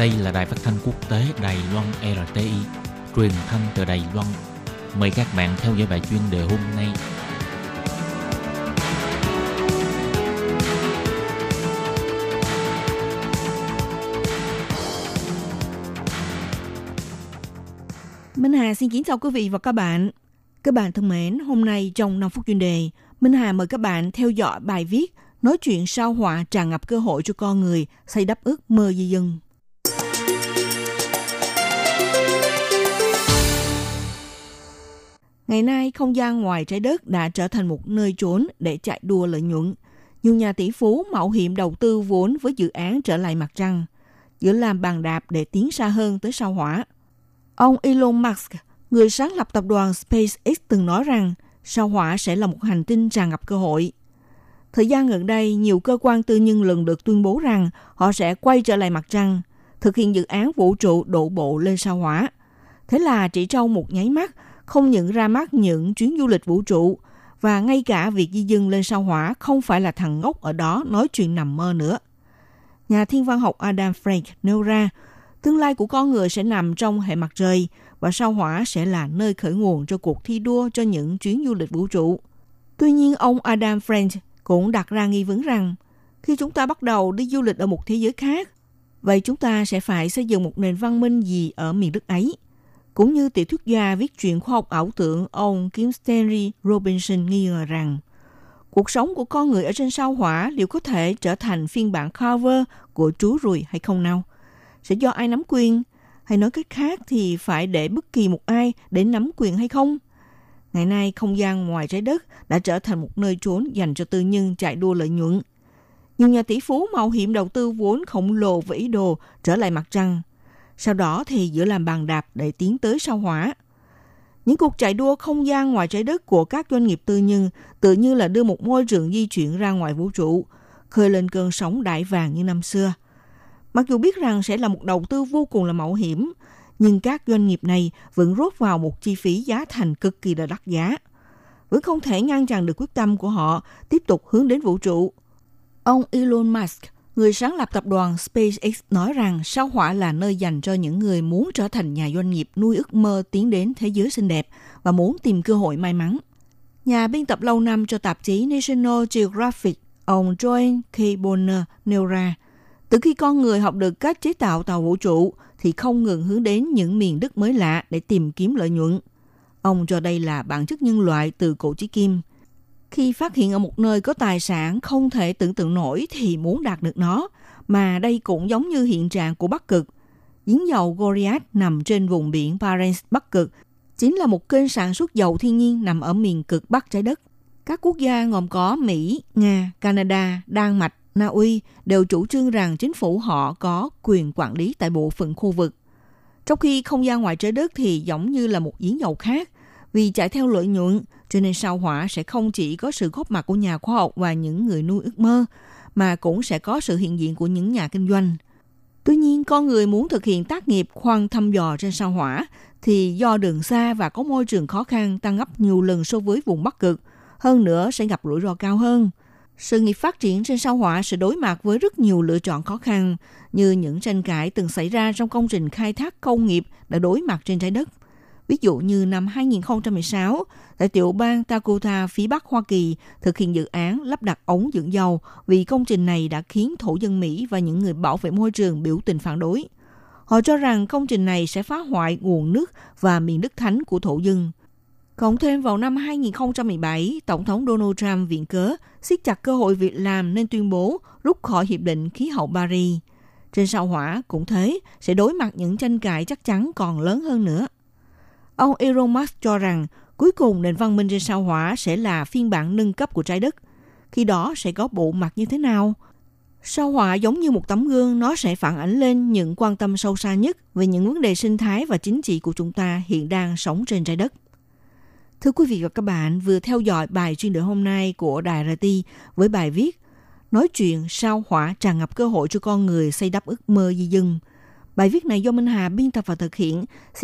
Đây là đài phát thanh quốc tế Đài Loan RTI, truyền thanh từ Đài Loan. Mời các bạn theo dõi bài chuyên đề hôm nay. Minh Hà xin kính chào quý vị và các bạn. Các bạn thân mến, hôm nay trong 5 phút chuyên đề, Minh Hà mời các bạn theo dõi bài viết Nói chuyện sao họa tràn ngập cơ hội cho con người xây đắp ước mơ di dân. Ngày nay, không gian ngoài trái đất đã trở thành một nơi trốn để chạy đua lợi nhuận. Nhiều nhà tỷ phú mạo hiểm đầu tư vốn với dự án trở lại mặt trăng, giữa làm bàn đạp để tiến xa hơn tới sao hỏa. Ông Elon Musk, người sáng lập tập đoàn SpaceX từng nói rằng sao hỏa sẽ là một hành tinh tràn ngập cơ hội. Thời gian gần đây, nhiều cơ quan tư nhân lần được tuyên bố rằng họ sẽ quay trở lại mặt trăng, thực hiện dự án vũ trụ đổ bộ lên sao hỏa. Thế là chỉ trong một nháy mắt, không những ra mắt những chuyến du lịch vũ trụ, và ngay cả việc di dân lên sao hỏa không phải là thằng ngốc ở đó nói chuyện nằm mơ nữa. Nhà thiên văn học Adam Frank nêu ra, tương lai của con người sẽ nằm trong hệ mặt trời và sao hỏa sẽ là nơi khởi nguồn cho cuộc thi đua cho những chuyến du lịch vũ trụ. Tuy nhiên, ông Adam Frank cũng đặt ra nghi vấn rằng khi chúng ta bắt đầu đi du lịch ở một thế giới khác, vậy chúng ta sẽ phải xây dựng một nền văn minh gì ở miền đất ấy – cũng như tiểu thuyết gia viết chuyện khoa học ảo tưởng ông Kim Stanley Robinson nghi ngờ rằng cuộc sống của con người ở trên sao hỏa liệu có thể trở thành phiên bản cover của chú ruồi hay không nào? Sẽ do ai nắm quyền? Hay nói cách khác thì phải để bất kỳ một ai để nắm quyền hay không? Ngày nay, không gian ngoài trái đất đã trở thành một nơi trốn dành cho tư nhân chạy đua lợi nhuận. Nhiều nhà tỷ phú mạo hiểm đầu tư vốn khổng lồ với ý đồ trở lại mặt trăng sau đó thì giữa làm bàn đạp để tiến tới sao hỏa. Những cuộc chạy đua không gian ngoài trái đất của các doanh nghiệp tư nhân tự như là đưa một môi trường di chuyển ra ngoài vũ trụ, khơi lên cơn sóng đại vàng như năm xưa. Mặc dù biết rằng sẽ là một đầu tư vô cùng là mạo hiểm, nhưng các doanh nghiệp này vẫn rốt vào một chi phí giá thành cực kỳ là đắt giá. Vẫn không thể ngăn chặn được quyết tâm của họ tiếp tục hướng đến vũ trụ. Ông Elon Musk người sáng lập tập đoàn SpaceX nói rằng sao hỏa là nơi dành cho những người muốn trở thành nhà doanh nghiệp nuôi ước mơ tiến đến thế giới xinh đẹp và muốn tìm cơ hội may mắn. Nhà biên tập lâu năm cho tạp chí National Geographic, ông Joan K. Bonner nêu ra, từ khi con người học được cách chế tạo tàu vũ trụ thì không ngừng hướng đến những miền đất mới lạ để tìm kiếm lợi nhuận. Ông cho đây là bản chất nhân loại từ cổ chí kim – khi phát hiện ở một nơi có tài sản không thể tưởng tượng nổi thì muốn đạt được nó, mà đây cũng giống như hiện trạng của Bắc Cực. Giếng dầu Goliath nằm trên vùng biển Barents Bắc Cực, chính là một kênh sản xuất dầu thiên nhiên nằm ở miền cực Bắc trái đất. Các quốc gia gồm có Mỹ, Nga, Canada, Đan Mạch, Na Uy đều chủ trương rằng chính phủ họ có quyền quản lý tại bộ phận khu vực. Trong khi không gian ngoài trái đất thì giống như là một giếng dầu khác, vì chạy theo lợi nhuận, cho nên sao hỏa sẽ không chỉ có sự góp mặt của nhà khoa học và những người nuôi ước mơ, mà cũng sẽ có sự hiện diện của những nhà kinh doanh. Tuy nhiên, con người muốn thực hiện tác nghiệp khoan thăm dò trên sao hỏa thì do đường xa và có môi trường khó khăn tăng gấp nhiều lần so với vùng Bắc Cực, hơn nữa sẽ gặp rủi ro cao hơn. Sự nghiệp phát triển trên sao hỏa sẽ đối mặt với rất nhiều lựa chọn khó khăn, như những tranh cãi từng xảy ra trong công trình khai thác công nghiệp đã đối mặt trên trái đất. Ví dụ như năm 2016, tại tiểu bang Dakota phía Bắc Hoa Kỳ thực hiện dự án lắp đặt ống dưỡng dầu vì công trình này đã khiến thổ dân Mỹ và những người bảo vệ môi trường biểu tình phản đối. Họ cho rằng công trình này sẽ phá hoại nguồn nước và miền đất thánh của thổ dân. Cộng thêm vào năm 2017, Tổng thống Donald Trump viện cớ siết chặt cơ hội việc làm nên tuyên bố rút khỏi Hiệp định Khí hậu Paris. Trên sao hỏa cũng thế, sẽ đối mặt những tranh cãi chắc chắn còn lớn hơn nữa. Ông Elon Musk cho rằng cuối cùng nền văn minh trên sao hỏa sẽ là phiên bản nâng cấp của trái đất. Khi đó sẽ có bộ mặt như thế nào? Sao hỏa giống như một tấm gương, nó sẽ phản ảnh lên những quan tâm sâu xa nhất về những vấn đề sinh thái và chính trị của chúng ta hiện đang sống trên trái đất. Thưa quý vị và các bạn, vừa theo dõi bài chuyên đề hôm nay của Đài RT với bài viết Nói chuyện sao hỏa tràn ngập cơ hội cho con người xây đắp ước mơ di dân. Bài viết này do Minh Hà biên tập và thực hiện.